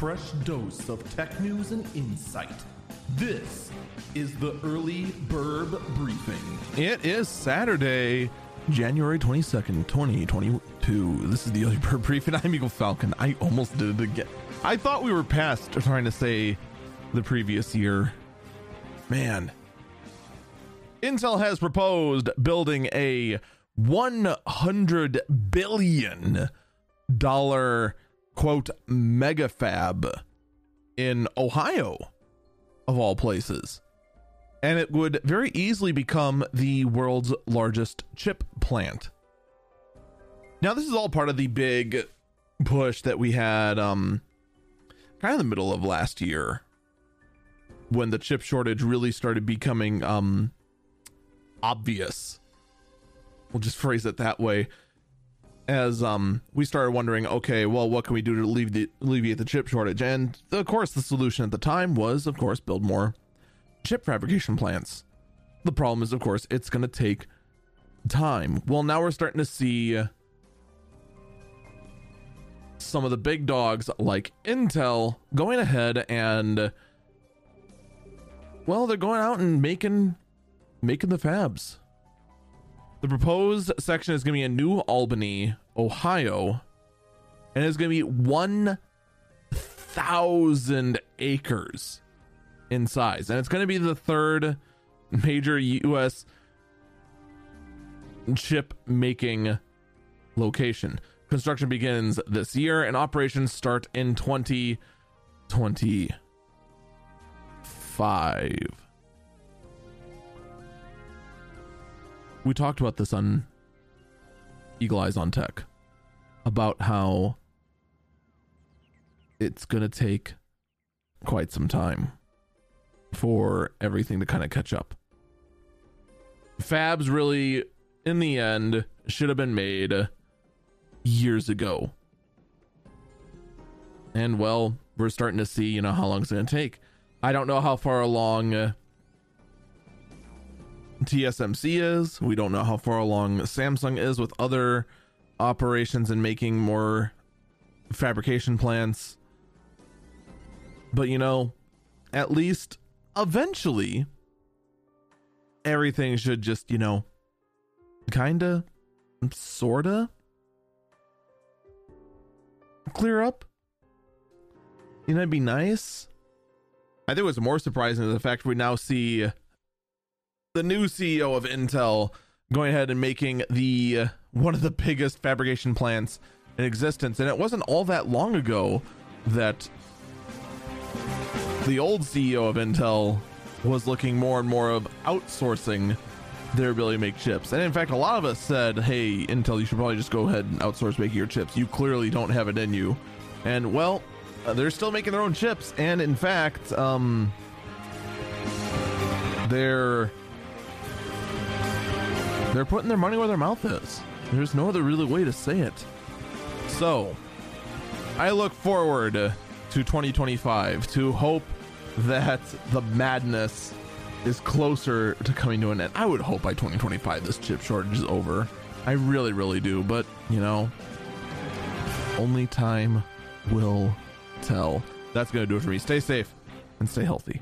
fresh dose of tech news and insight. This is the Early Burb Briefing. It is Saturday, January 22nd, 2022. This is the Early Burb Briefing. I'm Eagle Falcon. I almost did it again. I thought we were past trying to say the previous year. Man. Intel has proposed building a 100 billion dollar quote mega fab in Ohio of all places. And it would very easily become the world's largest chip plant. Now this is all part of the big push that we had um kind of the middle of last year when the chip shortage really started becoming um obvious. We'll just phrase it that way as um we started wondering okay well what can we do to alleviate the, alleviate the chip shortage? And of course the solution at the time was of course build more chip fabrication plants. The problem is of course it's going to take time. Well now we're starting to see some of the big dogs like intel going ahead and well they're going out and making making the fabs the proposed section is going to be in New Albany, Ohio, and it's going to be 1,000 acres in size. And it's going to be the third major U.S. chip making location. Construction begins this year and operations start in 2025. We talked about this on Eagle Eyes on Tech about how it's going to take quite some time for everything to kind of catch up. Fabs really, in the end, should have been made years ago. And well, we're starting to see, you know, how long it's going to take. I don't know how far along TSMC is. We don't know how far along Samsung is with other operations and making more fabrication plants. But you know, at least eventually everything should just, you know, kinda, sorta clear up. You know, it'd be nice. I think what's more surprising is the fact we now see the new CEO of Intel going ahead and making the uh, one of the biggest fabrication plants in existence. And it wasn't all that long ago that the old CEO of Intel was looking more and more of outsourcing their ability to make chips. And in fact, a lot of us said, hey, Intel, you should probably just go ahead and outsource making your chips. You clearly don't have it in you. And well, uh, they're still making their own chips. And in fact, um, they're they're putting their money where their mouth is. There's no other really way to say it. So, I look forward to 2025 to hope that the madness is closer to coming to an end. I would hope by 2025 this chip shortage is over. I really, really do. But, you know, only time will tell. That's going to do it for me. Stay safe and stay healthy.